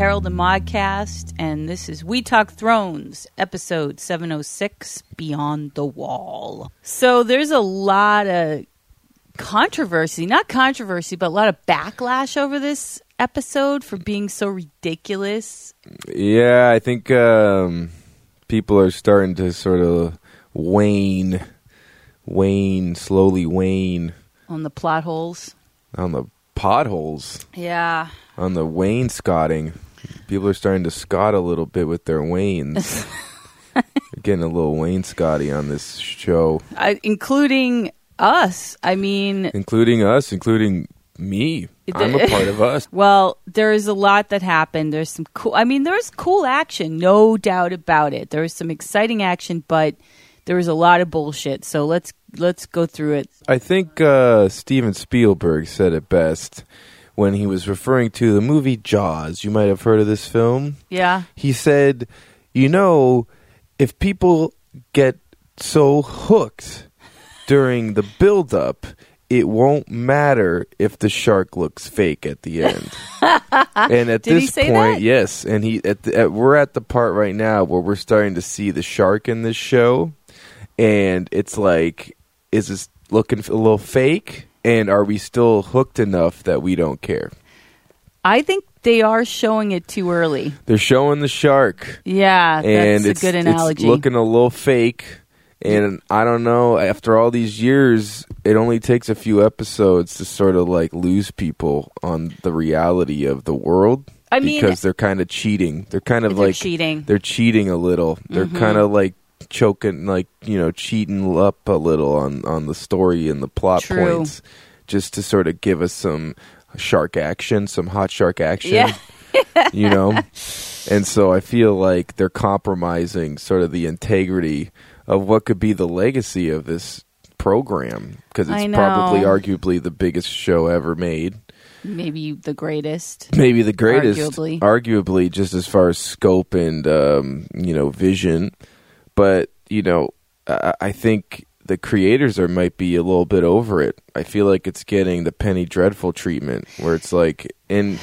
Hey everyone, it is the Modcast, and this is We Talk Thrones, episode 706 Beyond the Wall. So there's a lot of controversy, not controversy, but a lot of backlash over this episode for being so ridiculous. Yeah, I think um, people are starting to sort of wane, wane, slowly wane On the plot holes. on the potholes, Yeah. on the wainscoting. People are starting to scot a little bit with their wains. They're getting a little wainscoty on this show, I, including us. I mean, including us, including me. I'm a part of us. Well, there is a lot that happened. There's some cool. I mean, there's cool action, no doubt about it. There was some exciting action, but there was a lot of bullshit. So let's let's go through it. I think uh, Steven Spielberg said it best when he was referring to the movie Jaws. You might have heard of this film. Yeah, He said, "You know, if people get so hooked during the build-up, it won't matter if the shark looks fake at the end." and at this point, that? yes, and he at, the, at we're at the part right now where we're starting to see the shark in this show, and it's like, is this looking a little fake? And are we still hooked enough that we don't care? I think they are showing it too early. They're showing the shark. Yeah, and that's it's, a good it's analogy. looking a little fake. And I don't know. After all these years, it only takes a few episodes to sort of like lose people on the reality of the world. I mean- because they're kind of cheating. They're kind of They're like cheating. They're cheating a little. They're Mm-hmm. kind of like choking, like you know, cheating up a little on on the story and the plot True. points, just to sort of give us some shark action, some hot shark action yeah, you know and so i feel like they're compromising sort of the integrity of what could be the legacy of this program because it's probably arguably the biggest show ever made maybe the greatest. maybe the greatest Arguably. arguably just as far as scope and um, you know vision but you know I, I think the creators are might be a little bit over it i feel like it's getting the penny dreadful treatment where it's like and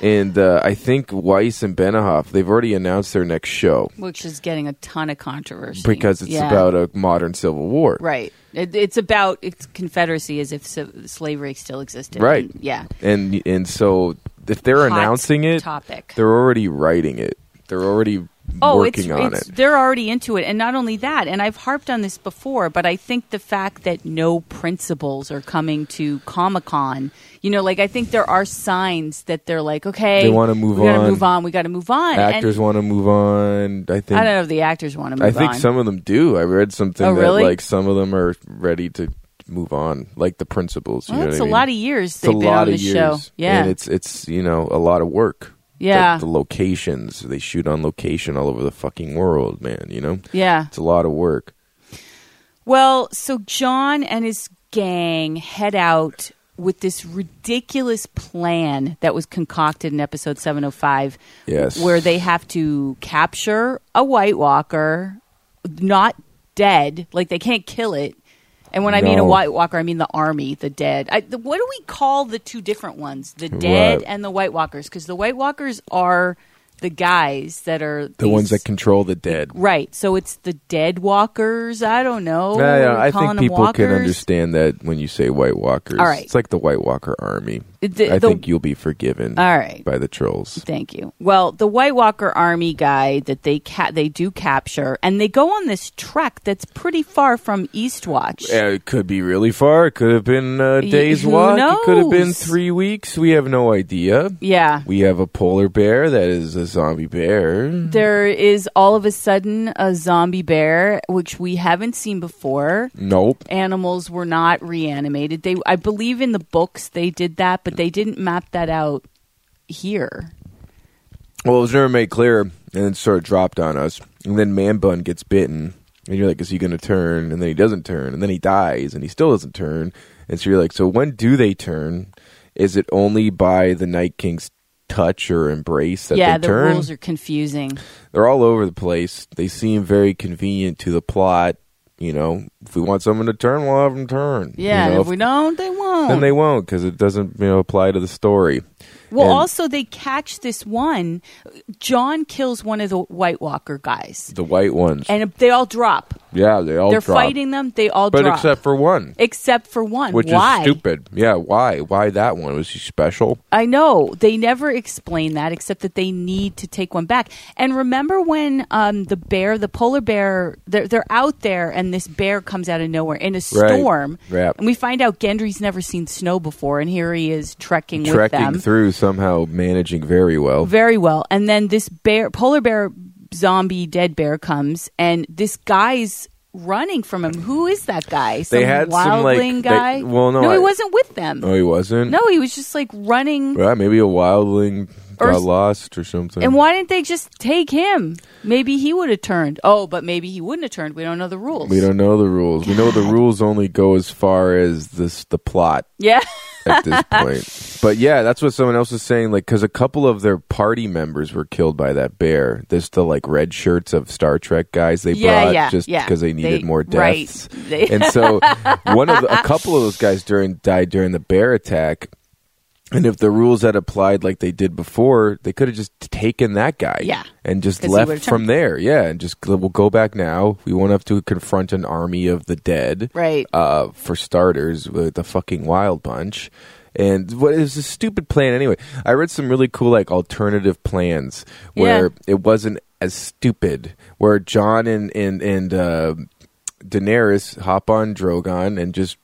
and uh, i think weiss and Benioff they've already announced their next show Which is getting a ton of controversy because it's Yeah. about a modern civil war right. It, it's about it's Confederacy as if ci- slavery still existed. Right. And- yeah. and and so if they're Hot announcing it topic. they're already writing it they're already Oh, working it's, on it's it they're already into it, and not only that. And I've harped on this before, but I think the fact that no principals are coming to Comic Con, you know, like I think there are signs that they're like, okay, They wanna move we gotta on. move on, we got to move on. actors want to move on i think I don't know if the actors want to I think on. some of them do. I read something Oh, that really? like some of them are ready to move on, like the principals. You know it's a mean? lot of years It's they've a been lot on the years, show. Yeah, and it's it's you know a lot of work. Yeah, the, the locations they shoot on location all over the fucking world, man. You know, yeah. it's a lot of work. Well, so Jon and his gang head out with this ridiculous plan that was concocted in episode 705 Yes, where they have to capture a White Walker, not dead, like they can't kill it. And when I mean a White Walker, I mean the army, the dead. I, the, what do we call the two different ones? The dead and the White Walkers? Because the White Walkers are the guys that are the ones that control the dead. right. So it's the dead walkers. I don't know. Yeah, yeah, I think people can understand that when you say White Walkers. All right. it's like the White Walker army. The- I the- think you'll be forgiven. All right. by the trolls. Thank you. Well, the White Walker Army guy that they ca- they do capture, and they go on this trek that's pretty far from Eastwatch. Yeah, it could be really far. It could have been a Y- day's who walk. It could have been three weeks. We have no idea. Yeah. We have a polar bear that is a zombie bear. There is all of a sudden a zombie bear, which we haven't seen before. Nope. Animals were not reanimated. They, I believe, in the books they did that, but they didn't map that out here. Well, it was never made clear, and then sort of dropped on us. And then Man Bun gets bitten, and you're like, "Is he going to turn?" And then he doesn't turn, and then he dies, and he still doesn't turn. And so you're like, "So when do they turn? Is it only by the Night King's touch or embrace that yeah, they the turn?" rules are confusing. They're all over the place. They seem very convenient to the plot. You know, if we want someone to turn, we'll have them turn. Yeah, You know, and if we don't, they won't. then they won't because it doesn't you know apply to the story. Well, and- also they catch this one. Jon kills one of the White Walker guys, The white ones, and they all drop. yeah, they all They're drop. fighting them. They all but drop, except for one, except for one. which Why? is stupid. Yeah, why? Why that one? Was he special? I know they never explain that, except that they need to take one back. And remember when um, the bear, the polar bear, they're, they're out there, and this bear comes out of nowhere in a storm, Right. and we find out Gendry's never seen snow before, and here he is trekking with Trekking them through somehow, managing very well. very well. And then this bear, polar bear, zombie, dead bear comes, and this guy's running from him. Who is that guy? Some They had some, like, wildling they- guy. well, no, he I- wasn't with them. No, he wasn't. No, he was just like running. Well, maybe a wildling Or got lost or something. And why didn't they just take him? Maybe he would have turned. Oh, but maybe he wouldn't have turned. We don't know the rules. we don't know the rules. We know the rules only go as far as this the plot Yeah. at this point. But yeah, that's what someone else was saying. Like, because a couple of their party members were killed by that bear. This the like red shirts of Star Trek guys they Yeah, brought yeah, just yeah. because they needed They- more right. deaths. They- and so one of the, a couple of those guys during died during the bear attack. And if the rules had applied like they did before, they could have just taken that guy, Yeah. and just left from there, yeah, and just we'll go back now. We won't have to confront an army of the dead, Right. uh, for starters, with the fucking wild bunch. And what is a stupid plan anyway? I read some really cool like alternative plans where Yeah. it wasn't as stupid. Where Jon and and and uh, Daenerys hop on Drogon and just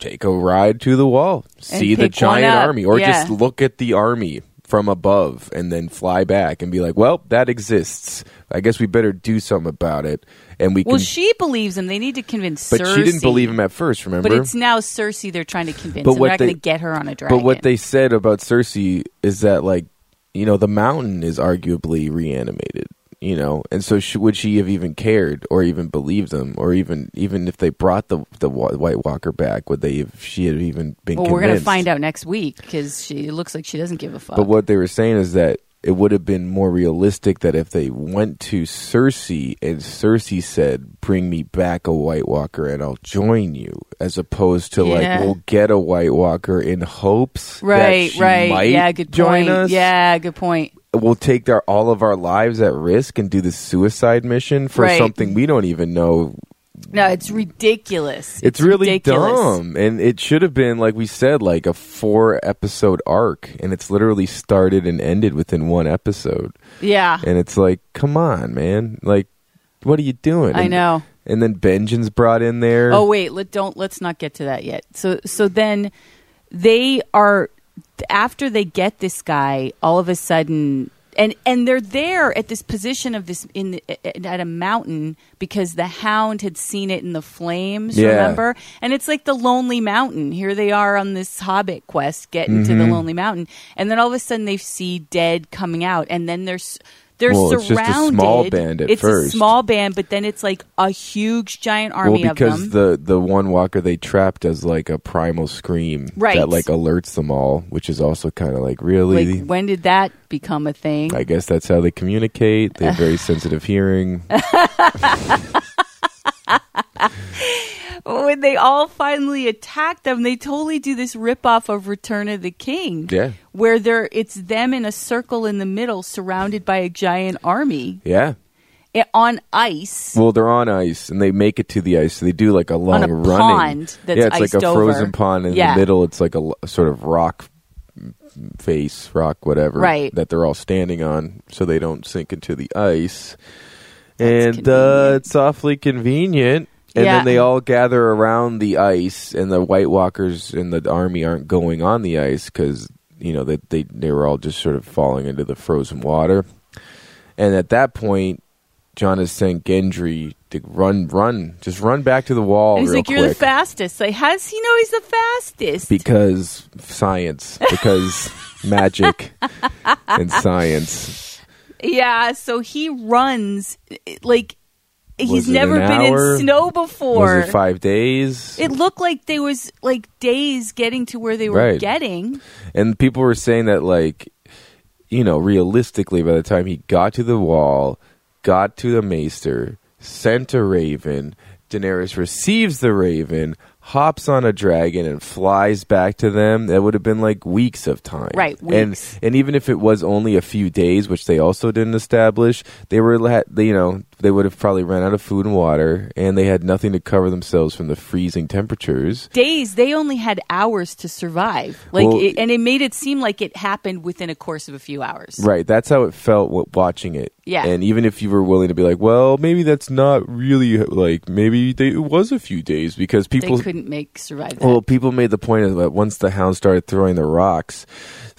take a ride to the wall, see the giant army, or Yeah. just look at the army from above and then fly back and be like, "Well, that exists. I guess we better do something about it." And we Well, can. she believes him. They need to convince but Cersei. she didn't believe him at first. Remember? But it's now Cersei they're trying to convince. But what they're not they- going to get her on a dragon. But what they said about Cersei is that, like, you know, the mountain is arguably reanimated. You know, and so sh would she have even cared, or even believed them, or even even if they brought the the White Walker back, would they? If she had even been well, convinced? we're going to find out next week because she it looks like she doesn't give a fuck. But what they were saying is that it would have been more realistic that if they went to Cersei and Cersei said, "Bring me back a White Walker and I'll join you," as opposed to like, "We'll get a White Walker in hopes right, that she right, yeah, good point. us." Yeah, good point. We'll take our all of our lives at risk and do the suicide mission for Right. something we don't even know No, it's ridiculous. it's, really ridiculous. dumb and it should have been like we said like a four episode arc and it's literally started and ended within one episode Yeah, and it's like come on man like what are you doing I And- know. and then Benjen's brought in there Oh wait, let don't let's not get to that yet. So so then they are after they get this guy, all of a sudden and and they're there at this position of this in the, at a mountain because the hound had seen it in the flames Yeah. remember and it's like the lonely mountain here they are on this hobbit quest getting to the Mm-hmm. lonely mountain and then all of a sudden they see dead coming out and then there's they're Well, it's just a small band at it's first. a small band, but then it's like a huge giant army well because the the one walker they trapped does like a primal scream Right. that like alerts them all which is also kind of like really Like, when did that become a thing? I guess that's how they communicate. They have very sensitive hearing. when they all finally attack them, they totally do this ripoff of Return of the King. Yeah. Where they're it's them in a circle in the middle, surrounded by a giant army Yeah. eh, on ice. Well, they're on ice and they make it to the ice. So they do like a long on a running. pond that's yeah, it's like a over. frozen pond in Yeah. the middle. It's like a sort of rock face, rock whatever, Right. That they're all standing on, so they don't sink into the ice. That's and uh, it's awfully convenient. And Yeah. then they all gather around the ice, and the White Walkers and the army aren't going on the ice because you know they, they they were all just sort of falling into the frozen water. And at that point, Jon has sent Gendry to run, run, just run back to the wall he's like, "You're the fastest." Like, how does he know he's the fastest? because science, because magic and science. yeah, so he runs like he's never been hour? in snow before. Was it five days? It looked like there was like days getting to where they were Right. getting. And people were saying that, like, you know, realistically, by the time he got to the wall, got to the maester, sent a raven, Daenerys receives the raven, hops on a dragon, and flies back to them, that would have been like weeks of time. Right, And weeks. and even if it was only a few days, which they also didn't establish, they were you know they would have probably ran out of food and water, and they had nothing to cover themselves from the freezing temperatures. Days, they only had hours to survive. Like, Well- it, and it made it seem like it happened within a course of a few hours. Right, that's how it felt watching it. Yeah. and even if you were willing to be like, well, maybe that's not really like maybe they, it was a few days because people they couldn't make survive that. Well, people made the point of that once the hound started throwing the rocks,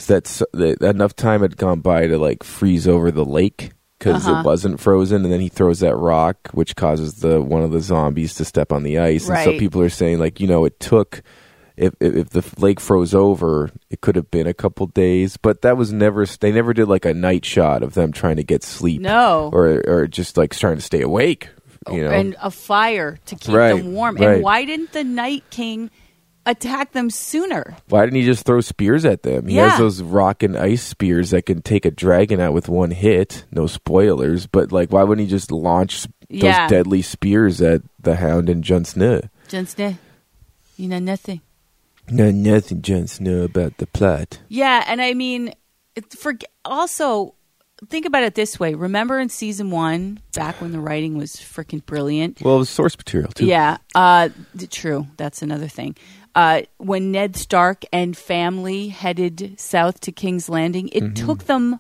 that enough time had gone by to like freeze over the lake because Uh-huh. it wasn't frozen, and then he throws that rock, which causes the one of the zombies to step on the ice. And so people are saying like, you know, it took. If, if if the lake froze over, it could have been a couple days, but that was never. They never did like a night shot of them trying to get sleep, No. or or just like trying to stay awake. You know, and a fire to keep Right, them warm. right. And why didn't the Night King attack them sooner? Why didn't he just throw spears at them? He Yeah. has those rock and ice spears that can take a dragon out with one hit. No spoilers, but like, why wouldn't he just launch those Yeah. deadly spears at the Hound and Jon Snow? Jon Snow, you know nothing. No, nothing, Jon Snow, about the plot. Yeah, and I mean, for also think about it this way. Remember in season one, back when the writing was freaking brilliant. Well, it was source material too. Yeah, uh, true. That's another thing. Uh, when Ned Stark and family headed south to King's Landing, it took them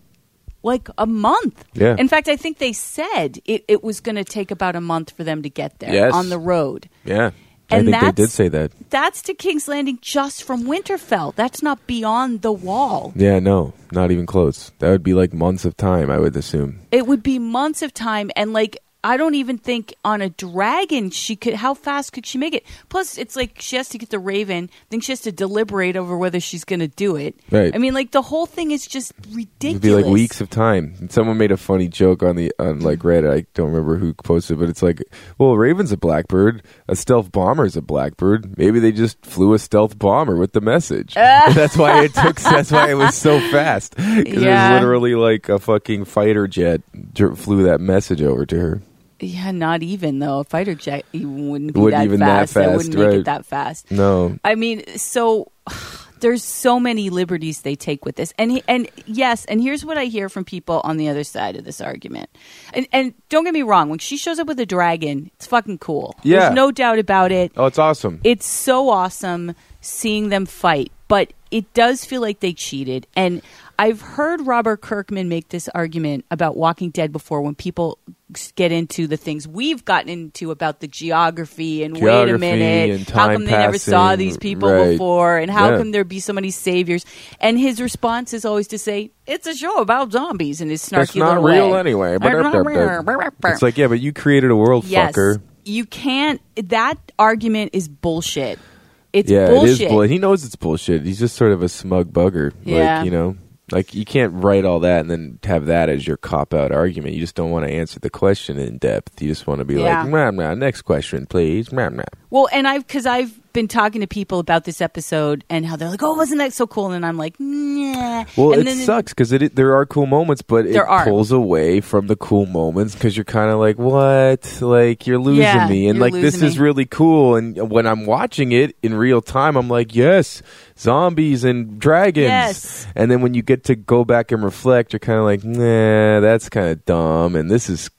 like a month. Mm-hmm. Yeah. In fact, I think they said it, it was going to take about a month for them to get there Yes. on the road. yeah. And I think they did say that. That's to King's Landing just from Winterfell. That's not beyond the wall. Yeah, no, not even close. That would be like months of time, I would assume. It would be months of time, and like I don't even think on a dragon she could. How fast could she make it? Plus, it's like she has to get the raven. Then she has to deliberate over whether she's going to do it. Right. I mean, like the whole thing is just ridiculous. It would be like weeks of time. And someone made a funny joke on the on like Reddit. I don't remember who posted, but it's like, well, a Raven's a blackbird, a stealth bomber's a blackbird. Maybe they just flew a stealth bomber with the message. that's why it took. That's why it was so fast. 'Cause It Yeah. was literally like a fucking fighter jet flew that message over to her. Yeah, not even though a fighter jet even wouldn't be Wouldn't that even fast. That fast, wouldn't make it that fast. No, I mean, so there's so many liberties they take with this, and he, and yes, and here's what I hear from people on the other side of this argument, and and don't get me wrong, when she shows up with a dragon, it's fucking cool. Yeah. there's no doubt about it. oh, it's awesome. It's so awesome seeing them fight, but it does feel like they cheated, and. I've heard Robert Kirkman make this argument about Walking Dead before when people get into the things we've gotten into about the geography and wait a minute, how come they never saw these people right. before and how Yeah. come there be so many saviors? And his response is always to say, "It's a show about zombies," and his snarky It's not little real way. anyway. It's like, yeah, but you created a world, yes, fucker. you can't. That argument is bullshit. It's yeah, bullshit. it is bullshit. He knows it's bullshit. He's just sort of a smug bugger. Yeah. Like, you know, like you can't write all that and then have that as your cop out argument. You just don't want to answer the question in depth. You just want to be Yeah. like, nah, nah, next question, please. Nah, nah. Well, and I've because I've been talking to people about this episode and how they're like, "Oh, wasn't that so cool?" And I'm like, "Nah." Well, and it sucks because it, there are cool moments, but it are. pulls away from the cool moments because you're kind of like, what? Like you're losing Yeah, me, and like this losing is really cool. And when I'm watching it in real time, I'm like, yes, zombies and dragons. Yes. And then when you get to go back and reflect, you're kind of like, nah, that's kind of dumb. And this is.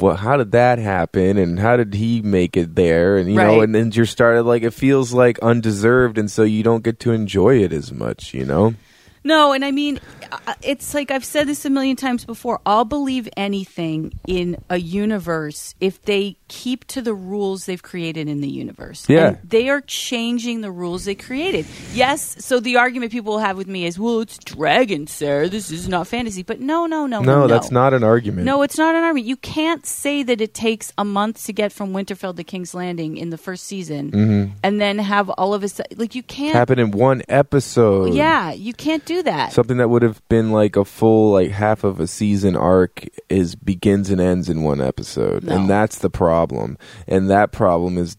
Well, how did that happen? And how did he make it there? And you know, and then you're started like it feels like undeserved, and so you don't get to enjoy it as much. You know? No, and I mean, uh, it's like I've said this a million times before. I'll believe anything in a universe if they keep to the rules they've created in the universe. Yeah. And they are changing the rules they created. Yes, so the argument people will have with me is, well, it's dragons, Sarah. This is not fantasy. But no, no, no, no. No, that's not an argument. No, it's not an argument. You can't say that it takes a month to get from Winterfell to King's Landing in the first season and then have all of a sudden, like, you can't. happen in one episode. Yeah, you can't do that. Something that would have been like a full like half of a season arc is begins and ends in one episode. No. And that's the problem. And that problem is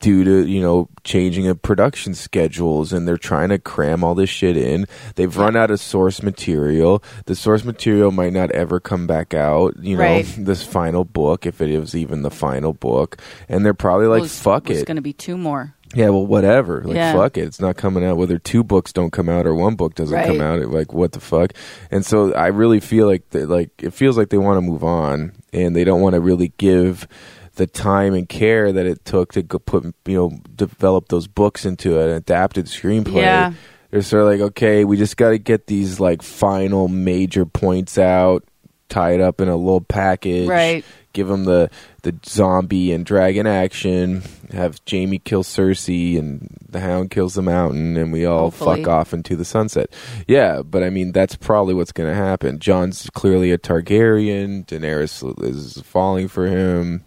due to you know changing of production schedules and they're trying to cram all this shit in they've run out of source material the source material might not ever come back out you know Right. this final book if it is even the final book and they're probably like was, fuck it going to be two more. Yeah well whatever. Like Yeah. fuck it. It's not coming out. Whether two books don't come out or one book doesn't come out it, like what the fuck? And so i really feel like like it feels like they want to move on and they don't want to really give the time and care that it took to put you know develop those books into an adapted screenplay. Yeah. they're sort of like okay we just got to get these like final major points out tie it up in a little package. Right. Give them the the zombie and dragon action have jamie kill cersei and the hound kills the mountain and we all Hopefully. fuck off into the sunset yeah but i mean that's probably what's going to happen Jon's clearly a targaryen daenerys is falling for him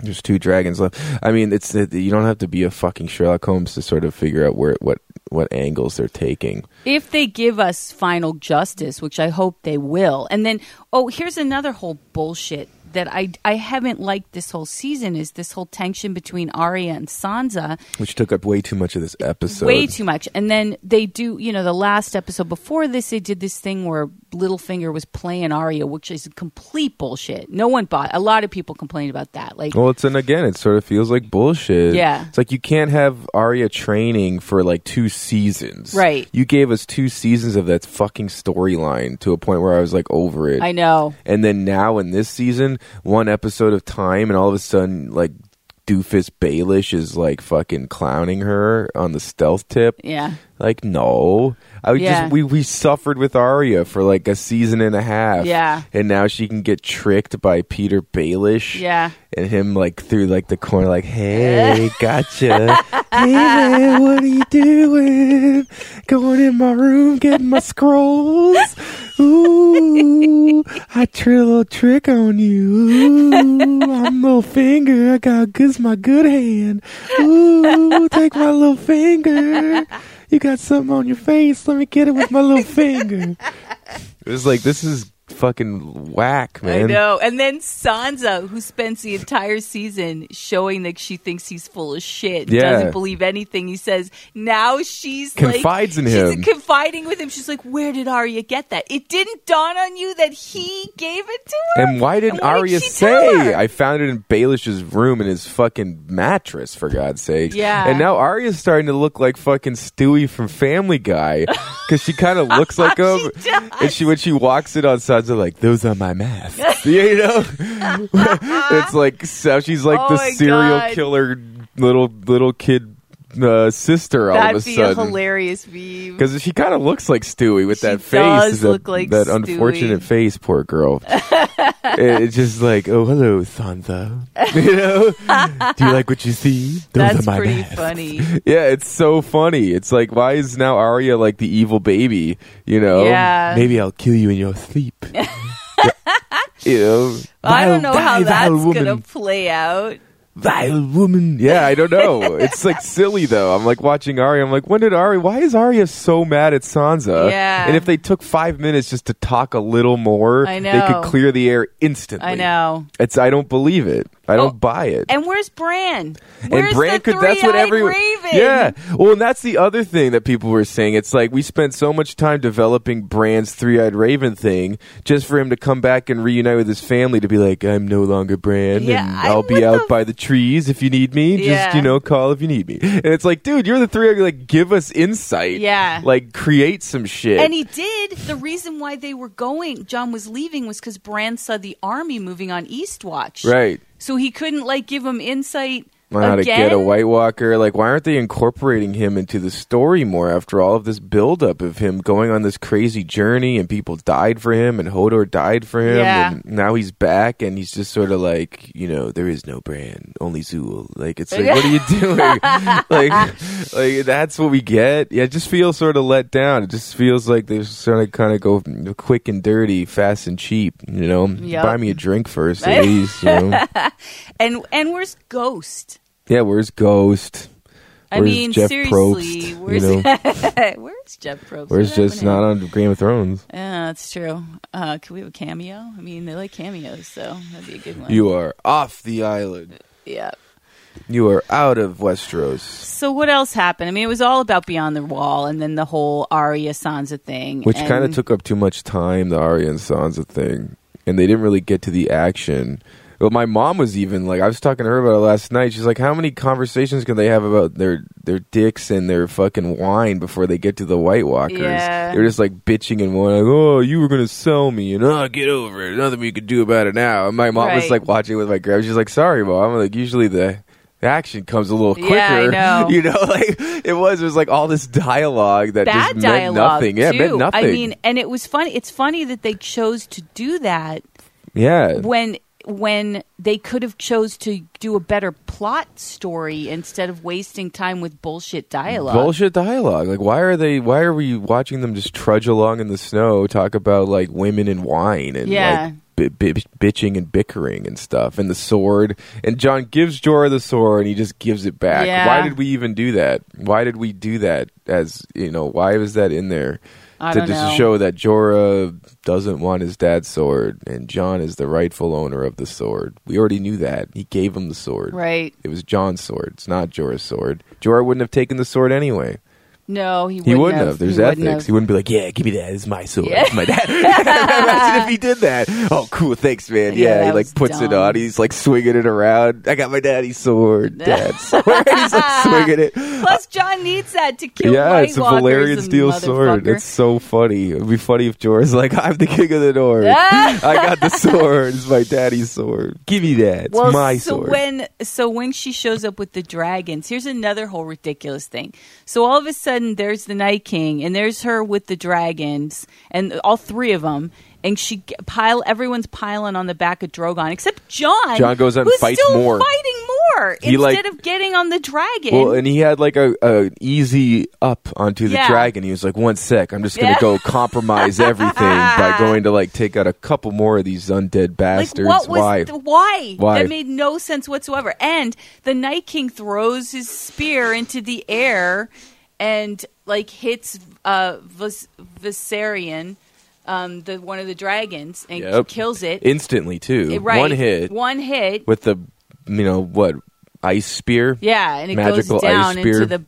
there's two dragons left. I mean, it's you don't have to be a fucking Sherlock Holmes to sort of figure out where what what angles they're taking. If they give us final justice, which I hope they will, and then oh, here's another whole bullshit that I I haven't liked this whole season is this whole tension between Arya and Sansa. Which took up way too much of this episode. Way too much. And then they do, you know, the last episode before this, they did this thing where Littlefinger was playing Arya, which is complete bullshit. No one bought. A lot of people complained about that. Like, Well, it's and again, it sort of feels like bullshit. Yeah. it's like you can't have Arya training for like two seasons. Right. You gave us two seasons of that fucking storyline to a point where I was like over it. I know. And then now in this season, one episode of time, and all of a sudden, like doofus Baelish is like fucking clowning her on the stealth tip. Yeah. Like no, I would Yeah. just we we suffered with Arya for like a season and a half. Yeah. and now she can get tricked by Peter Baelish. Yeah. and him like through like the corner, like, "Hey, gotcha. hey man, what are you doing? Going in my room, getting my scrolls. Ooh, I tried a little trick on you. Ooh, I'm little finger. I got good, my good hand. Ooh, take my little finger. You got something on your face. Let me get it with my little finger. It was like this is fucking whack, man. I know. And then Sansa, who spends the entire season showing that she thinks he's full of shit, Yeah. doesn't believe anything he says. Now she's Confides like, in she's him. confiding with him. She's like, "Where did Arya get that? It didn't dawn on you that he gave it to her." And why didn't And what did Arya say? I found it in Baelish's room in his fucking mattress, for God's sake. Yeah. And now Arya's starting to look like fucking Stewie from Family Guy because she kind of looks like him. And she when she walks in on Sansa, like those are my masks. you know, it's like so she's like Oh the serial God. killer little little kid uh, sister all That'd of a be sudden. a hilarious meme. Because she kind of looks like Stewie with She that face, does that, look like that Stewie. unfortunate face. Poor girl. It- it's just like, oh, hello, Sansa. You know, do you like what you see? Those That's are my pretty masks. funny. Yeah, it's so funny. It's like, why is now Arya like the evil baby? You know, Yeah. maybe I'll kill you in your sleep. you know, I don't know how that's woman. gonna play out. Vile woman. Yeah, I don't know. it's like silly though. I'm like watching Arya. I'm like, when did Arya? Why is Arya so mad at Sansa? Yeah. And if they took five minutes just to talk a little more, I know. they could clear the air instantly. I know. It's. I don't believe it. I don't Oh, buy it. And where's Bran? And Where's Bran the could. That's what everyone. Raven? Yeah. Well, and that's the other thing that people were saying. It's like we spent so much time developing Bran's three-eyed Raven thing just for him to come back and reunite with his family to be like, I'm no longer Bran, Yeah, and I'll be out the- by the trees if you need me. Yeah. Just you know, call if you need me. And it's like, dude, you're the three-eyed. Like, give us insight. Yeah. Like, create some shit. And he did. The reason why they were going, John was leaving, was because Bran saw the army moving on Eastwatch. right. So he couldn't like give him insight how to get a White Walker. Like, why aren't they incorporating him into the story more after all of this buildup of him going on this crazy journey and people died for him and Hodor died for him Yeah. and now he's back and he's just sort of like, you know, there is no Bran, only Zuul. Like, it's like, what are you doing? like, like that's what we get. Yeah, it just feels sort of let down. It just feels like they're sort of kind of go quick and dirty, fast and cheap. You know, Yep. buy me a drink first, at least. You know, And and where's Ghost? Yeah. Where's Ghost? I Where's mean, Jeff seriously, Probst, you where's know? where's Jeff Probst? Where's just not on Game of Thrones? Yeah, that's true. Uh, can we have a cameo? I mean, they like cameos, so that'd be a good one. You are off the island. yeah. You are out of Westeros. So what else happened? I mean, it was all about Beyond the Wall, and then the whole Arya Sansa thing, Which and- kind of took up too much time, the Arya and Sansa thing. And they didn't really get to the action. Well, my mom was even like, I was talking to her about it last night. She's like, how many conversations can they have about their, their dicks and their fucking wine before they get to the White Walkers? Yeah. They're just like bitching and one, like, oh, you were going to sell me, and oh, get over it. Nothing we could do about it now. And my mom was like watching with my grandma. She's like, sorry, mom. I'm like, usually the. Action comes a little quicker, Yeah, know. you know. Like it was, it was like all this dialogue that bad just meant dialogue nothing. Yeah, too. meant nothing. I mean, and it was funny. It's funny that they chose to do that yeah, when when they could have chose to do a better plot story instead of wasting time with bullshit dialogue. bullshit dialogue. Like, why are they? Why are we watching them just trudge along in the snow, talk about like women and wine and Yeah. like bi- bi- bitching and bickering and stuff, and the sword. And Jon gives Jorah the sword, and he just gives it back. Yeah. Why did we even do that? Why did we do that? As you know, why was that in there? I to just show that Jorah doesn't want his dad's sword, and Jon is the rightful owner of the sword. We already knew that. He gave him the sword. Right? It was Jon's sword. It's not Jorah's sword. Jorah wouldn't have taken the sword anyway. No, he wouldn't, He wouldn't have. There's He ethics. wouldn't have. He wouldn't be like, "Yeah, give me that. It's my sword. Yeah. It's my dad." Imagine if he did that. Oh, cool. Thanks, man. Yeah, Yeah, he like puts it on. He's like swinging it around. I got my daddy's sword. Dad's sword. He's like swinging it. Plus, Jon needs that to kill. yeah, White it's a Walkers Valyrian steel sword. It's so funny. It'd be funny if Jorah's like, "I'm the king of the north. I got the sword. It's my daddy's sword. Give me that. It's well, my so sword." when so when she shows up with the dragons, here's another whole ridiculous thing. So all of a sudden, there's the Night King, and there's her with the dragons, and all three of them. And she pile everyone's piling on the back of Drogon, except Jon. Jon goes out and fights more. fighting more He, like- instead of getting on the dragon. Well, and he had like a, a easy up onto the Yeah. dragon. He was like, "One sec, I'm just gonna Yeah. go compromise everything by going to like take out a couple more of these undead like bastards." what was Why? th- why? Why? That made no sense whatsoever. And the Night King throws his spear into the air and like hits uh Vis- Viserion, um, the one of the dragons, and Yep. kills it. Instantly too. Right, One hit One hit. with the you know what ice spear. Yeah, and it Magical goes down spear. into the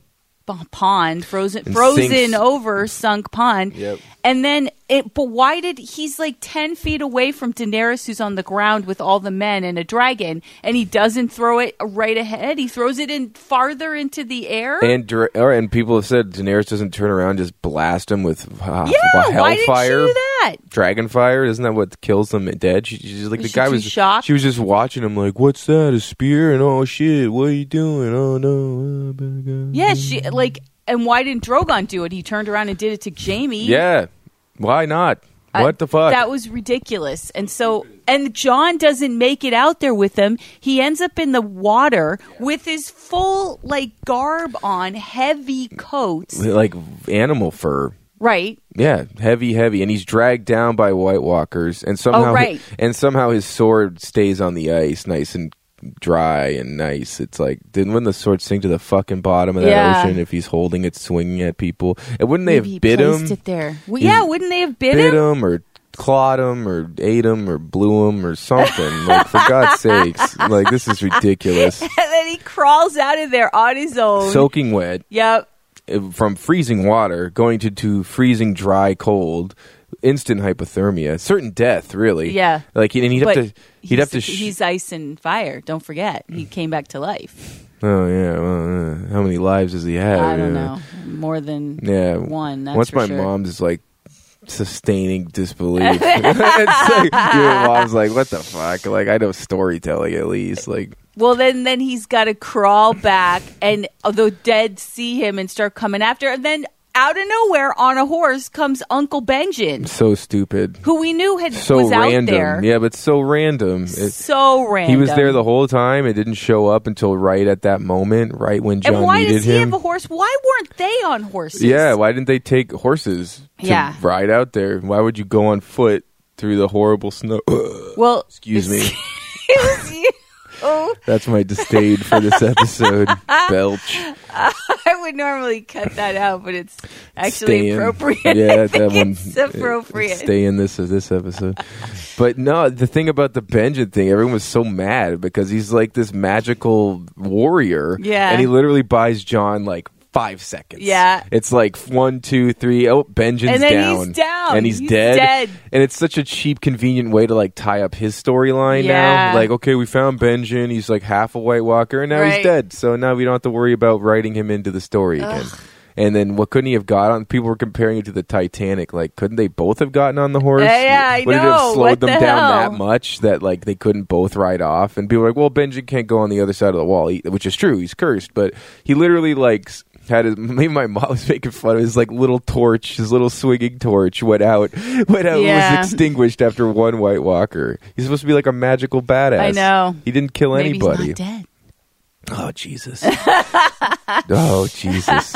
pond, frozen, And frozen sinks. over, sunk pond. Yep. And then, it, but why did he's like ten feet away from Daenerys, who's on the ground with all the men and a dragon, and he doesn't throw it right ahead. He throws it in farther into the air. And or, and people have said Daenerys doesn't turn around just blast him with uh, yeah, why did she hellfire. do that? Dragon fire, isn't that what kills them dead? She, she's like Was the she guy too was shocked? She was just watching him, like, "What's that? A spear?" And oh shit, what are you doing? Oh no, I better go. Yeah, she like, and why didn't Drogon do it? He turned around and did it to Jamie. Yeah. Why not? I- What the fuck? That was ridiculous. And so, and Jon doesn't make it out there with them. He ends up in the water with his full like garb on, heavy coats. like animal fur. Right. Yeah, heavy, heavy, and he's dragged down by White Walkers, and somehow, Oh, right. and somehow his sword stays on the ice, nice and dry and nice. It's like, didn't wouldn't the sword sink to the fucking bottom of that Yeah. ocean if he's holding it, swinging at people? And wouldn't they Maybe he have bit him? it there. Well, yeah, wouldn't they have bit, bit him? him or clawed him or ate him or blew him or something. like for God's sakes, like this is ridiculous. And then he crawls out of there on his own. Soaking wet yep. Uh, from freezing water going to, to freezing dry cold. Instant hypothermia, certain death, really. Yeah. like and he'd have But to, he'd have to. Sh- he's ice and fire. Don't forget, he came back to life. oh yeah, well, uh, how many lives does he have? I don't know, more than Yeah, one. That's Once my sure. mom's like sustaining disbelief. it's like your mom's like, what the fuck? Like I know storytelling at least. Like Well, then then he's got to crawl back, and uh, the dead see him and start coming after. And then out of nowhere, on a horse, comes Uncle Benjen, so stupid. who we knew had so was out there. Yeah, but so random. It, so random. he was there the whole time. It didn't show up until right at that moment, right when Jon needed him. And why does he him. have a horse? Why weren't they on horses? yeah, why didn't they take horses to Yeah. ride out there? Why would you go on foot through the horrible snow? Well, Excuse me. Oh, That's my disdain for this episode. Belch. I would normally cut that out, but it's actually Stay in. appropriate. Yeah, that one. It's appropriate. Uh, stay in this uh, this episode. But no, the thing about the Benjen thing, everyone was so mad because he's like this magical warrior. Yeah. And he literally buys Jon like five seconds. Yeah. It's like one, two, three. Oh, Benjen's And then down. he's down. And he's, He's dead. dead. And it's such a cheap, convenient way to like tie up his storyline Yeah. now. Like, okay, we found Benjen. He's like half a White Walker, and now Right. he's dead. So now we don't have to worry about writing him into the story again. And then what couldn't he have got on? People were comparing it to the Titanic. Like, couldn't they both have gotten on the horse? Yeah, yeah, I Would it know. have slowed What them the down hell? that much that like they couldn't both ride off? And people were like, well, Benjamin can't go on the other side of the wall, he, which is true. He's cursed, but he literally like s- had his. Maybe my mom was making fun of his like little torch, his little swinging torch went out, went out, Yeah. was extinguished after one White Walker. He's supposed to be like a magical badass. I know. He didn't kill Maybe anybody. he's not dead. Oh Jesus! oh Jesus!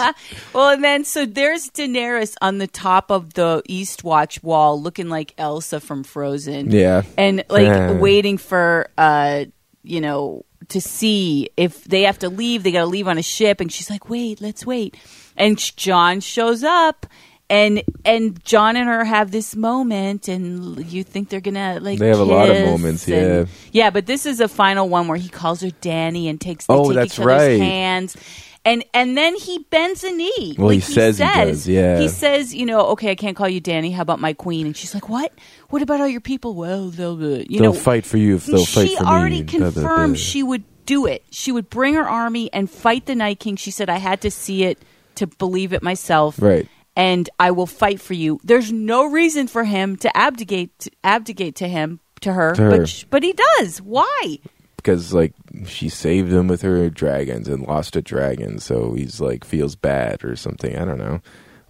Well, and then so there's Daenerys on the top of the East Watch wall, looking like Elsa from Frozen. Yeah. and like waiting for uh you know to see if they have to leave they got to leave on a ship and she's like wait let's wait and Jon shows up and and Jon and her have this moment and you think they're gonna like They have a lot of moments, and- yeah. yeah but this is a final one where he calls her danny and takes they Oh, take that's each other's right. hands and and then he bends a knee. Well, he Like, says he does, yeah. He says, you know, okay, I can't call you Danny. How about my queen? And she's like, what? What about all your people? Well, they'll, uh, you they'll know, fight for you if they'll fight for already me. Da, da. confirmed she would do it. She would bring her army and fight the Night King. She said, I had to see it to believe it myself. Right. And I will fight for you. There's no reason for him to abdicate abdicate to him to her, To her. but sh- but he does. Why? Because like she saved him with her dragons and lost a dragon, so he's like feels bad or something. I don't know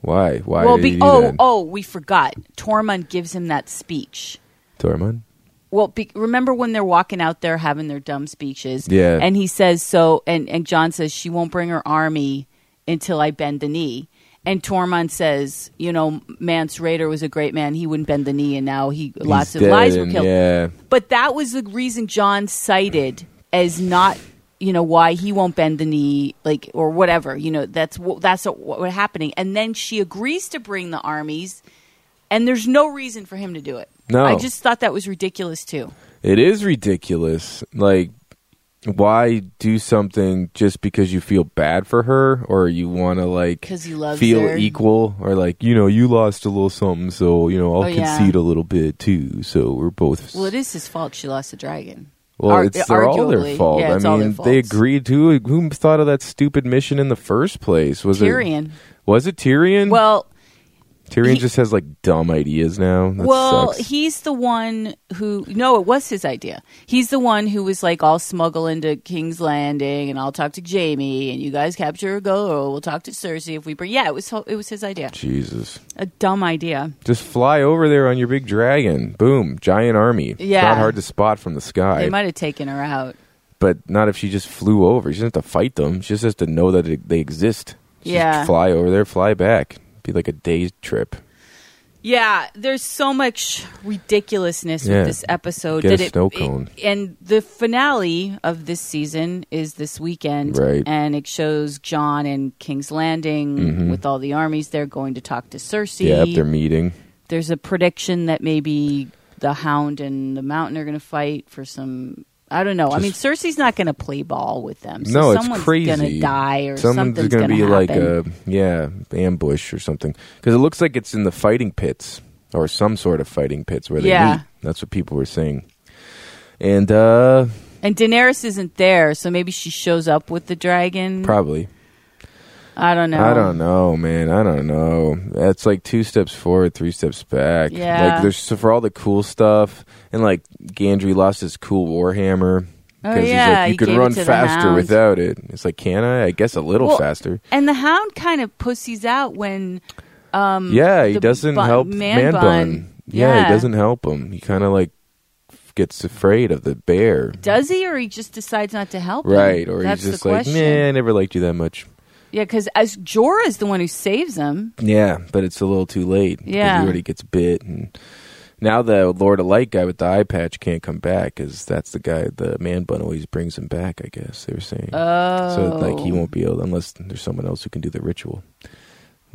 why. Why well, be- oh that? oh, we forgot. Tormund gives him that speech. Tormund. Well, be, remember when they're walking out there having their dumb speeches? Yeah. And he says so, and and Jon says she won't bring her army until I bend the knee. And Tormund says, you know, Mance Rayder was a great man. He wouldn't bend the knee, and now he lots of lies were killed. Yeah, But that was the reason Jon cited as not, you know, why he won't bend the knee, like or whatever. You know, that's that's what, what happening. And then she agrees to bring the armies, and there's no reason for him to do it. No. I just thought that was ridiculous too. it is ridiculous. Like, why do something just because you feel bad for her, or you want to like 'Cause he loves feel her. equal, or like you know you lost a little something, so you know I'll Oh, yeah. concede a little bit too. So we're both Well, it is his fault she lost the dragon. Well, Ar- it's they're all their fault. Yeah, I mean, they agreed to. Who thought of that stupid mission in the first place? Was Tyrion. it Was it Tyrion? Well, Tyrion he- just has like dumb ideas now. That well, sucks. he's the one who. No, it was his idea. He's the one who was like, "I'll smuggle into King's Landing, and I'll talk to Jamie, and you guys capture a girl. We'll talk to Cersei if we bring." Yeah, it was. It was his idea. Jesus, A dumb idea. just fly over there on your big dragon. Boom, giant army. Yeah. not hard to spot from the sky. They might have taken her out. but not if she just flew over. She doesn't have to fight them. She just has to know that it, they exist. Just Yeah. fly over there, fly back. Be like a day trip. Yeah, there's so much ridiculousness Yeah. with this episode Get that a it, snow it- cone. and the finale of this season is this weekend, Right. And it shows Jon in King's Landing with all the armies They're going to talk to Cersei. Mm-hmm. Yeah, they're meeting. There's a prediction that maybe the Hound and the Mountain are going to fight for some. I don't know. I mean, Cersei's not going to play ball with them. So no, it's someone's crazy. going to die or Someone's something's gonna be to like a yeah ambush or something because it looks like it's in the fighting pits or some sort of fighting pits where they Yeah. meet. That's what people were saying. And uh and Daenerys isn't there, so maybe she shows up with the dragon. probably I don't know. I don't know, man. I don't know. That's like two steps forward, three steps back. Yeah. Like there's so for all the cool stuff and like Gendry lost his cool warhammer. Oh, Because yeah, he's like, you he can gave it run faster without it. It's like, can I? I guess a little Well, faster. And the Hound kind of pussies out when um, Yeah, he doesn't bun- help man man, bun. bun. Yeah, Yeah. he doesn't help him. He kind of like gets afraid of the bear. does he, or he just decides not to help. him? Right, or That's he's just like, nah, I never liked you that much. Yeah, because as Jorah is the one who saves him. Yeah, but it's a little too late. Yeah. he already gets bit, and Now the Lord of Light guy with the eye patch can't come back because that's the guy. The man bun always brings him back. I guess they were saying. Oh, So like he won't be able unless there's someone else who can do the ritual.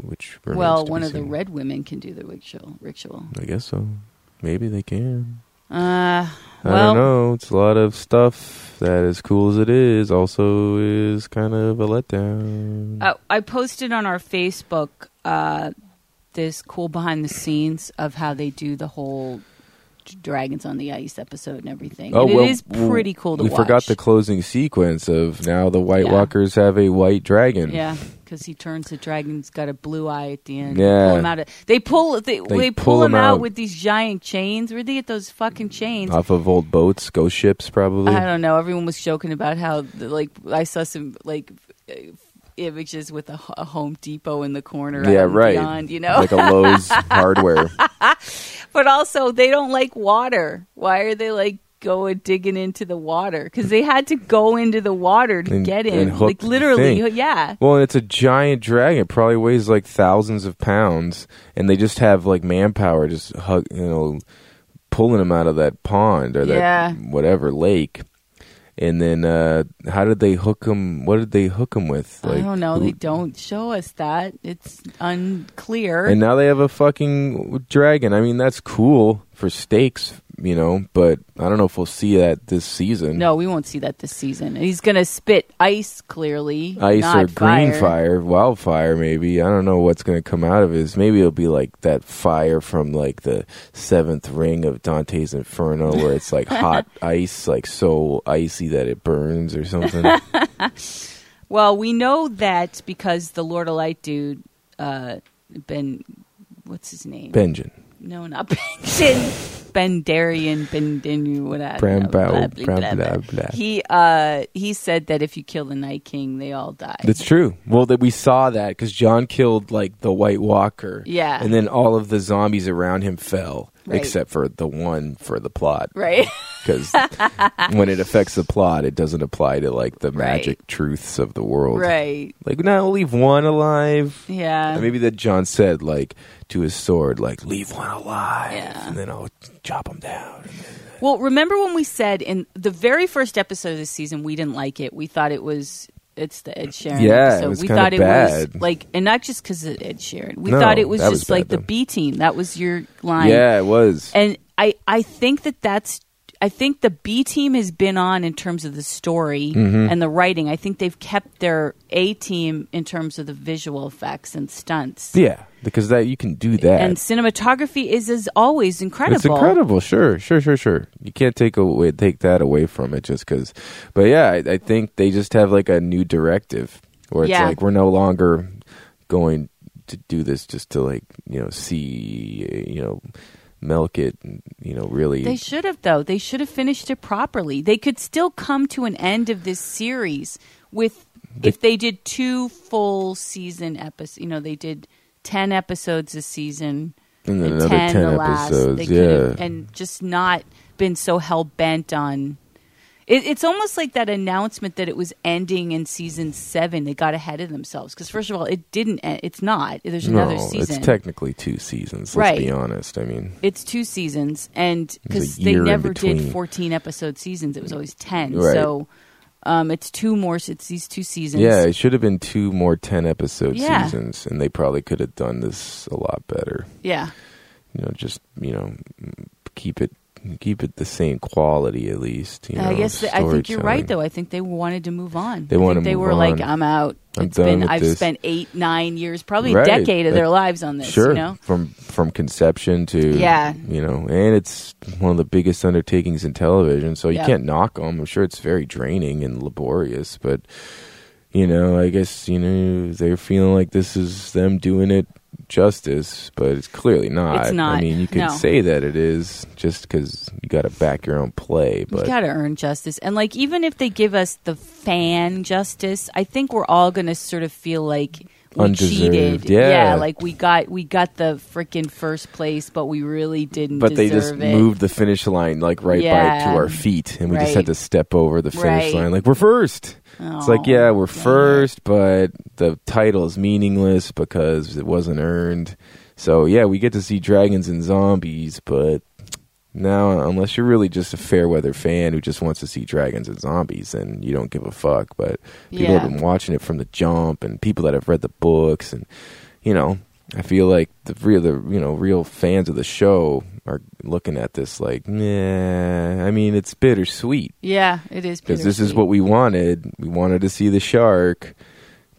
Which Well, one of the red women can do the ritual. Ritual. I guess so. Maybe they can. Uh, I well, don't know. It's a lot of stuff that, as cool as it is, also is kind of a letdown. Uh, I posted on our Facebook uh, this cool behind the scenes of how they do the whole Dragons on the Ice episode and everything. Oh, and it is pretty cool to Oh, we watch. forgot the closing sequence of now the White Yeah. Walkers have a white dragon. Yeah, because he turns the dragon's got a blue eye at the end. Yeah. pull him out of, they pull they, they, pull, pull him out. out. with these giant chains. Where'd they get those fucking chains? Off of old boats, ghost ships, probably. I don't know. Everyone was joking about how, like, I saw some like images with a, a Home Depot in the corner. yeah, right. Beyond, you know, like a Lowe's hardware. but also they don't like water. Why are they like going digging into the water? Because they had to go into the water to And- get in. Like literally, yeah. Well, it's a giant dragon. It probably weighs like thousands of pounds, and they just have like manpower, just hug, you know, pulling them out of that pond or that Yeah. whatever lake. And then, uh, how did they hook him? What did they hook him with? I don't know. who- They don't show us that. It's unclear. And now they have a fucking dragon. I mean, that's cool for stakes, you know, but I don't know if we'll see that this season. no, we won't see that this season. He's gonna spit ice clearly, Ice not or green fire. fire, wildfire, maybe. I don't know what's going to come out of it. Maybe it'll be like that fire from like the seventh ring of Dante's Inferno, where it's like hot ice, like so icy that it burns or something. Well, we know that because the Lord of Light dude, uh, Ben, what's his name? Benjamin. No, not Ben. Ben Darian, Ben Dinu, whatever. Bram blah, bow, bram blah, blah. blah, blah. He uh he said that if you kill the Night King, they all die. That's true. Well, that we saw that because Jon killed like the White Walker. Yeah. And then all of the zombies around him fell, Right. except for the one for the plot. right. Because when it affects the plot, it doesn't apply to like the Right. magic truths of the world. right. Like, now leave one alive. Yeah. And maybe that Jon said, like, to his sword, like, leave one alive. Yeah. And then I'll chop him down. Well, remember when we said in the very first episode of this season we didn't like it. We thought it was it's the Ed Sheeran Yeah, it episode. was we thought it bad. was like, and not just because of Ed Sheeran. We No, thought it was that was just like bad, the though. B team. That was your line. Yeah, it was. and I I think that that's I think the B team has been on in terms of the story Mm-hmm. and the writing. I think they've kept their A team in terms of the visual effects and stunts. yeah, because that you can do that. And cinematography is as always incredible. It's incredible. Sure, sure, sure, sure. You can't take away take that away from it just because. But yeah, I, I think they just have like a new directive where it's Yeah. like we're no longer going to do this just to like you know see you know milk it and, you know really They should have though. They should have finished it properly. They could still come to an end of this series with if they did two full season episodes. You know, they did ten episodes a season and another 10, ten, the last. episodes. They yeah, and just not been so hell bent on. It, it's almost like that announcement that it was ending in season seven. They got ahead of themselves because first of all, it didn't. End, it's not. There's no, another season. it's technically two seasons. Let's Right. be honest. I mean, It's two seasons, and because they never did 14 episode seasons, it was always 10. Right. So um, it's two more. It's these two seasons. yeah, it should have been two more ten episode Yeah. seasons, and they probably could have done this a lot better. yeah, you know, just you know, keep it keep it the same quality at least. You know, I guess I think you're right though. I think they wanted to move on. They I they move were like. I'm out. I'm It's been I've this. spent eight, nine years, probably Right. a decade of their Uh, lives on this. Sure, You know, from from conception to Yeah. you know, and it's one of the biggest undertakings in television, so you Yeah. can't knock them. I'm sure it's very draining and laborious, but you know, I guess you know they're feeling like this is them doing it justice, but it's clearly not. It's not. I mean, you can No. say that it is just because you got to back your own play, but you got to earn justice. And like, even if they give us the fan justice, I think we're all going to sort of feel like. We Undeserved, cheated, yeah. Like we got we got the freaking first place, but we really didn't. but they just it. moved the finish line like right by Yeah. to our feet and we just had to step over the finish Right. line like we're first it's like Oh, yeah we're it. first but the title is meaningless because it wasn't earned so yeah we get to see dragons and zombies but Now, unless you're really just a fair weather fan who just wants to see dragons and zombies, then you don't give a fuck. But people Yeah. have been watching it from the jump, and people that have read the books, and you know, I feel like the real, the you know, real fans of the show are looking at this like, nah. I mean, it's bittersweet Yeah, it is because this is what we wanted. We wanted to see the shark,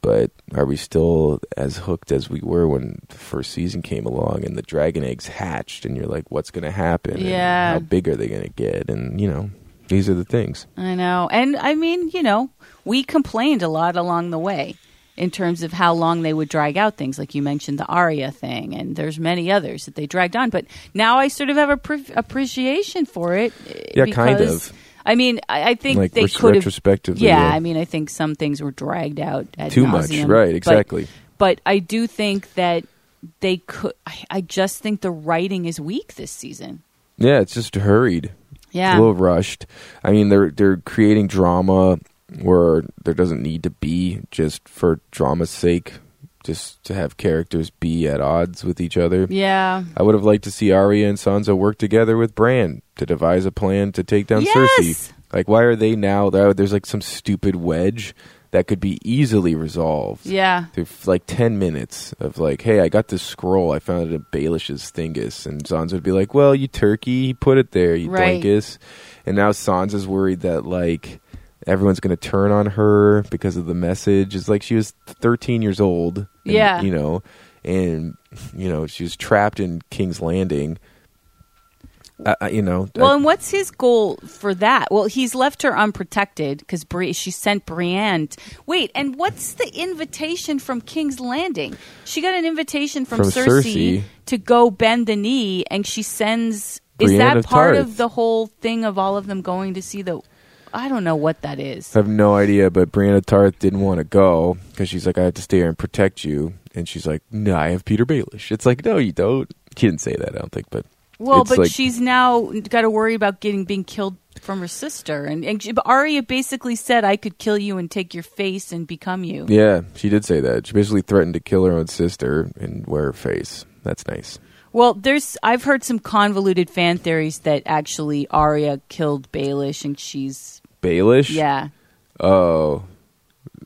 but are we still as hooked as we were when the first season came along and the dragon eggs hatched? And you're like, what's going to happen? And Yeah. how big are they going to get? And you know, these are the things. I know. And I mean, you know, we complained a lot along the way in terms of how long they would drag out things. Like you mentioned the Arya thing, and there's many others that they dragged on. But now I sort of have a pre- appreciation for it. eh, Yeah, kind of. I mean, I, I think Like they res- could have. retrospectively, Yeah, yeah. I mean, I think some things were dragged out Too much, right? Exactly. But, I do think that they could. I, I just think the writing is weak this season. Yeah, it's just hurried. Yeah. a little rushed. I mean, they're they're creating drama where there doesn't need to be just for drama's sake, just to have characters be at odds with each other. Yeah. I would have liked to see Arya and Sansa work together with Bran to devise a plan to take down Yes! Cersei. Like, why are they now? There's like some stupid wedge that could be easily resolved. Yeah. Through like ten minutes of like, hey, I got this scroll. I found it in Baelish's thingus, and Sansa would be like, "Well, you turkey, he put it there, you Right. dingus." And now Sansa's worried that like everyone's going to turn on her because of the message. It's like she was 13 years old. and, Yeah. you know, and you know she was trapped in King's Landing. I, you know, Well, I- and what's his goal for that? Well, he's left her unprotected because Bri- she sent Brienne. Wait, and what's the invitation from King's Landing? She got an invitation from, From Cersei, Cersei. to go bend the knee, and she sends. is that of part Tarth. of the whole thing of all of them going to see the? I don't know what that is. I have no idea, but Brienne Tarth didn't want to go because she's like, I have to stay here and protect you. And she's like, No, I have Peter Baelish. It's like, No, you don't. She didn't say that, I don't think, but Well, but like- she's now got to worry about getting being killed from her sister, and, and she, Arya basically said, "I could kill you and take your face and become you." yeah, she did say that. She basically threatened to kill her own sister and wear her face. That's nice. Well, there's I've heard some convoluted fan theories that actually Arya killed Baelish and she's Baelish? yeah. Oh,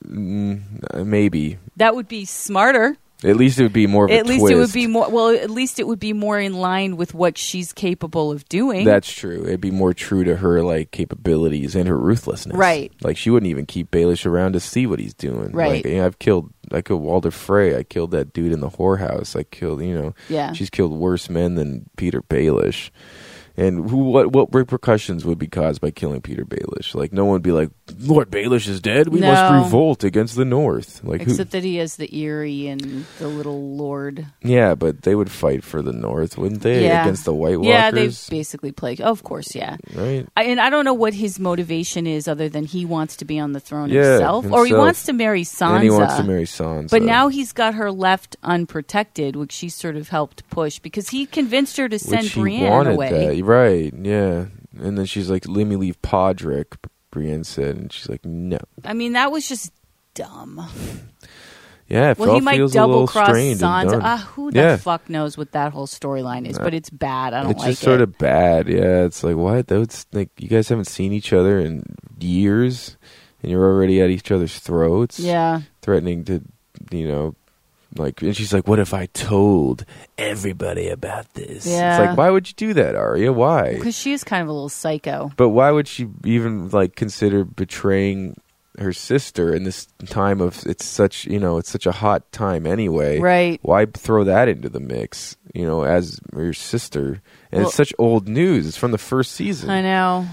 mm, maybe. That would be smarter. At least it would be more of a At least it would be more well, at least it would be more in line with what she's capable of doing. That's true. It'd be more true to her like capabilities and her ruthlessness. Right. Like she wouldn't even keep Baelish around to see what he's doing. Right. Like, you know, I've killed I killed Walder Frey. I killed that dude in the whorehouse. I killed you know Yeah. She's killed worse men than Peter Baelish. And who what what repercussions would be caused by killing Peter Baelish? Like no one would be like, Lord Baelish is dead. We must revolt against the North. Like who? Except that he has the Eyrie and the little lord. Yeah, but they would fight for the North, wouldn't they? Yeah. Against the White Walkers. Yeah, they basically play. Oh, of course, yeah. right. I, and I don't know what his motivation is, other than he wants to be on the throne Yeah, himself, or he himself. wants to marry Sansa. And he wants to marry Sansa. But now he's got her left unprotected, which she sort of helped push because he convinced her to send Which he Brienne wanted away. that. Right, yeah. And then she's like, let me leave Podrick, Brienne said. And she's like, no. I mean, that was just dumb. Yeah, it Well, he might double cross Sansa. Ah, who the Yeah. fuck knows what that whole storyline is? Uh, But it's bad. I don't it's like just sort of bad. Yeah, it's like, what? That's like, you guys haven't seen each other in years, and you're already at each other's throats. yeah. Threatening to, you know, like, and she's like, what if I told everybody about this? Yeah. It's like, why would you do that, Arya? Why? Because she's kind of a little psycho. But why would she even like consider betraying her sister in this time of it's such you know it's such a hot time anyway? Right. Why throw that into the mix? You know, as your sister, and Well- it's such old news. It's from the first season, I know.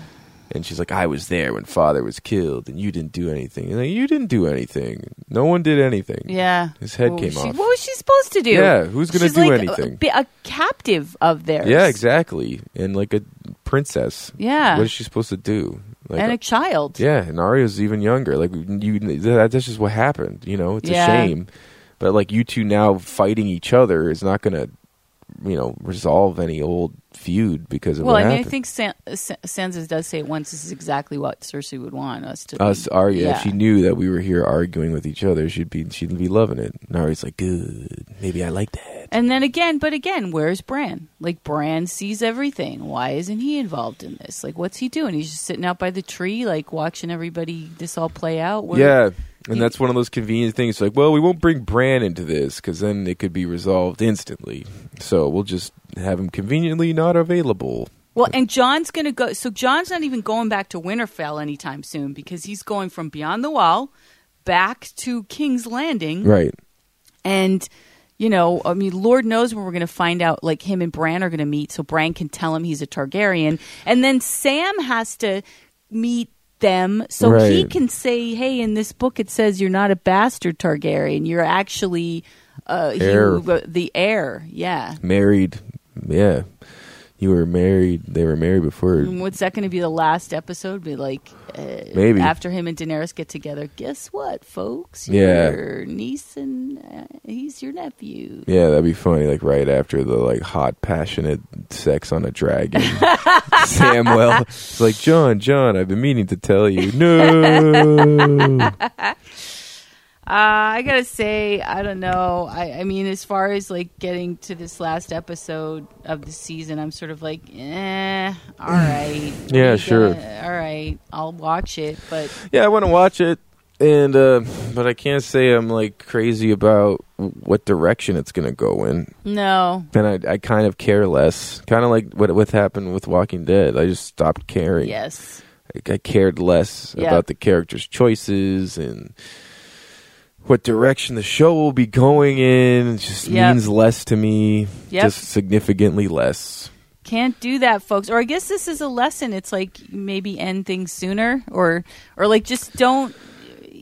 And she's like, "I was there when father was killed, and you didn't do anything." And like, you didn't do anything. No one did anything. Yeah. His head came she- off. What was she supposed to do? Yeah, who's gonna She's do like a- anything? be a captive of theirs. Yeah, exactly. And like a princess. Yeah. What is she supposed to do? Like, and a child. Yeah, and Arya's even younger. Like you, that, that's just what happened. You know, it's Yeah. a shame. But like you two now fighting each other is not going to, you know, resolve any old feud because of Well, I mean, I think San- Sa- Sansa does say it once. This is exactly what Cersei would want us to. Us, Arya, Yeah. if she knew that we were here arguing with each other, she'd be she'd be loving it. And Arya's like, good. Maybe I like that. And then again, but again, where's Bran? Like Bran sees everything. Why isn't he involved in this? Like, what's he doing? He's just sitting out by the tree, like watching everybody this all play out. Where- yeah. And that's one of those convenient things. Like, well, we won't bring Bran into this because then it could be resolved instantly. So we'll just have him conveniently not available. Well, and Jon's going to go. So John's not even going back to Winterfell anytime soon because he's going from beyond the wall back to King's Landing. Right. And, you know, I mean, Lord knows when we're going to find out, like, him and Bran are going to meet so Bran can tell him he's a Targaryen. And then Sam has to meet them so he can say, hey, in this book it says you're not a bastard Targaryen. You're actually uh, Heir. you- uh, the heir. Yeah. Married. Yeah. You were married. They were married before. And what's that going to be the last episode? Be like, uh, Maybe. after him and Daenerys get together. Guess what, folks? Yeah. Your niece and uh, he's your nephew. Yeah, that'd be funny. Like right after the like hot, passionate sex on a dragon, Samuel. It's like Jon, Jon. I've been meaning to tell you. No. Uh, I gotta say, I don't know. I, I mean, as far as like getting to this last episode of the season, I'm sort of like, eh, all right. Yeah, sure. gonna- all right, I'll watch it, but yeah, I want to watch it, and uh, but I can't say I'm like crazy about what direction it's gonna go in. no. And I, I kind of care less. Kind of like what what happened with Walking Dead. I just stopped caring. Yes. I, I cared less Yeah. about the characters' choices and what direction the show will be going in. It just Yep. means less to me. Yep. Just significantly less. Can't do that, folks. Or I guess this is a lesson. It's like maybe end things sooner, or or like just don't,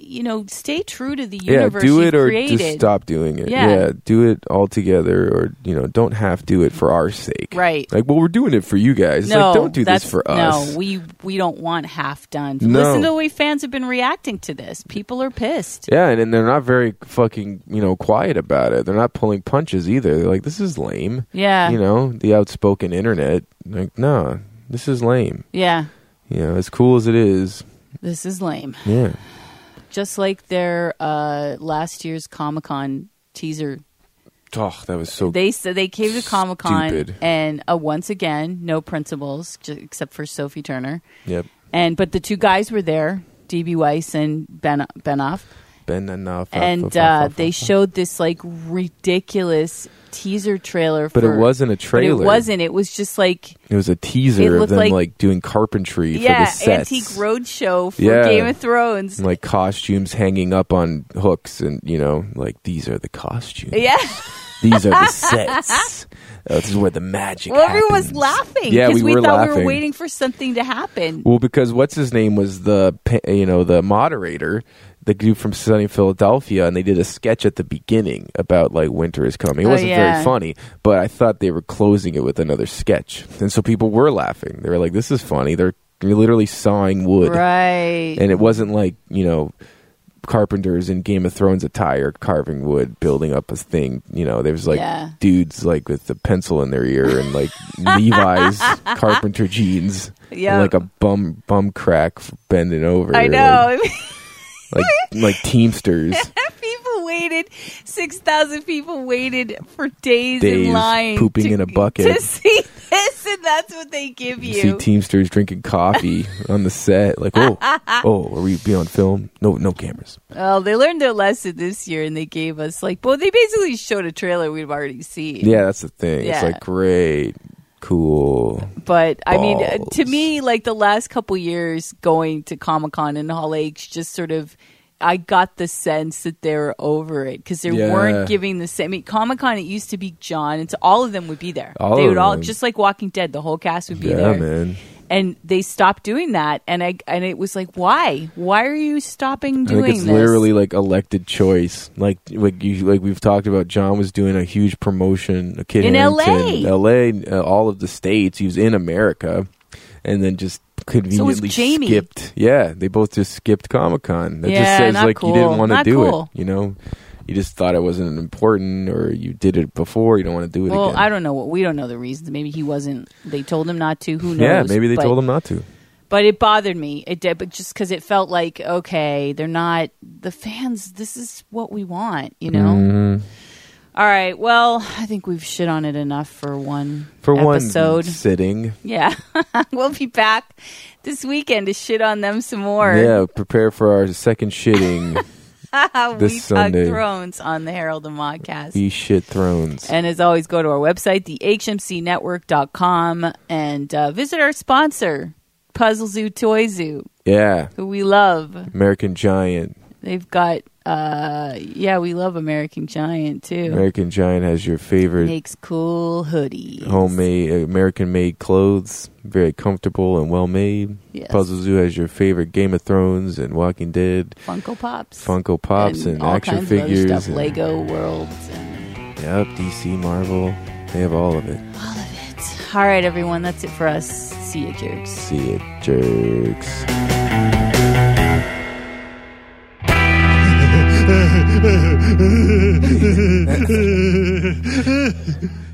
you know, stay true to the universe yeah, do it or created. just stop doing it. Yeah. do it altogether, or you know, don't half do it for our sake. Right. Like, well, we're doing it for you guys. No, like, don't do this for us. No, we we don't want half done. No. Listen to the way fans have been reacting to this. People are pissed. Yeah, and, and they're not very fucking, you know, quiet about it. They're not pulling punches either. They're like, this is lame. Yeah, You know, the outspoken internet. Like, no, this is lame. yeah. You know, as cool as it is. This is lame. Yeah. Just like their uh, last year's Comic Con teaser. Oh, that was so. They said they came to Comic Con and uh, once again, no principals except for Sophie Turner. yep. And but the two guys were there, DB Weiss and Ben Benioff, Ben enough. and uh, they showed this like ridiculous teaser trailer. But for, it wasn't a trailer. it wasn't. It was just like It was a teaser of them like- like, doing carpentry yeah, for the sets. antique roadshow for Yeah. Game of Thrones. And, like costumes hanging up on hooks, and you know, like these are the costumes. yeah, These are the sets. Oh, this is where the magic. well, everyone was happens. laughing Yeah, because we were thought we were waiting for something to happen. Well, because what's his name was the pa- you know the moderator, the dude from Sunny Philadelphia, and they did a sketch at the beginning about like winter is coming. It Oh, wasn't yeah. very funny, but I thought they were closing it with another sketch, and so people were laughing. They were like, "This is funny." They're literally sawing wood, Right. and it wasn't like you know carpenters in Game of Thrones attire carving wood, building up a thing. You know, there's like Yeah. dudes like with a pencil in their ear and like Levi's carpenter jeans. Yeah. like a bum bum crack bending over. I know. Like like, like Teamsters. waited. Six thousand people waited for days, Days in line, pooping to, in a bucket. to see this, and that's what they give You see. Teamsters drinking coffee on the set. Like, oh, oh, are we be on film? No, no cameras. well, they learned their lesson this year, and they gave us like, well, they basically showed a trailer we've already seen. Yeah, that's the thing. It's like great, cool. But I mean, uh, to me, like the last couple years going to Comic Con in Hall H, just sort of, I got the sense that they were over it because they Yeah. weren't giving the same. I mean, Comic Con, it used to be Jon, and so all of them would be there. All they would all them. just like Walking Dead, the whole cast would be Yeah, there. man. And they stopped doing that, and I and it was like, why? Why are you stopping I doing think it's this? literally like elected choice. Like like you like we've talked about. Jon was doing a huge promotion. A kid In LA. L.A. Uh, all of the states. He was in America, and then just conveniently Jaime. skipped. Yeah, they both just skipped Comic Con. That Yeah, just says like you didn't want to do cool. it. You know, you just thought it wasn't important, or you did it before. You don't want to do it Well, again. I don't know. what We don't know the reasons. Maybe he wasn't. They told him not to. Who knows? yeah, maybe they But- told him not to. but it bothered me. It did, but just because it felt like okay, they're not the fans. This is what we want, you know. Mhm. All right. Well, I think we've shit on it enough for one For episode. one sitting. Yeah. we'll be back this weekend to shit on them some more. Yeah, prepare for our second shitting. we this talk Sunday. thrones on the Herald and Modcast. Be shit thrones. And as always, go to our website, thehmcnetwork.com, and uh, visit our sponsor, Puzzle Zoo Toy Zoo, Yeah, who we love. American Giant. They've got, uh, yeah, we love American Giant too. American Giant has your favorite Makes cool hoodies. homemade American made clothes, very comfortable and well made. Yes. Puzzle Zoo has your favorite Game of Thrones and Walking Dead, Funko Pops. Funko Pops and, all action figures. Stuff, and- Lego Worlds, and Yep, DC, Marvel, they have all of it. all of it. All right, everyone, that's it for us. See you, jerks. See it, jerks. Ha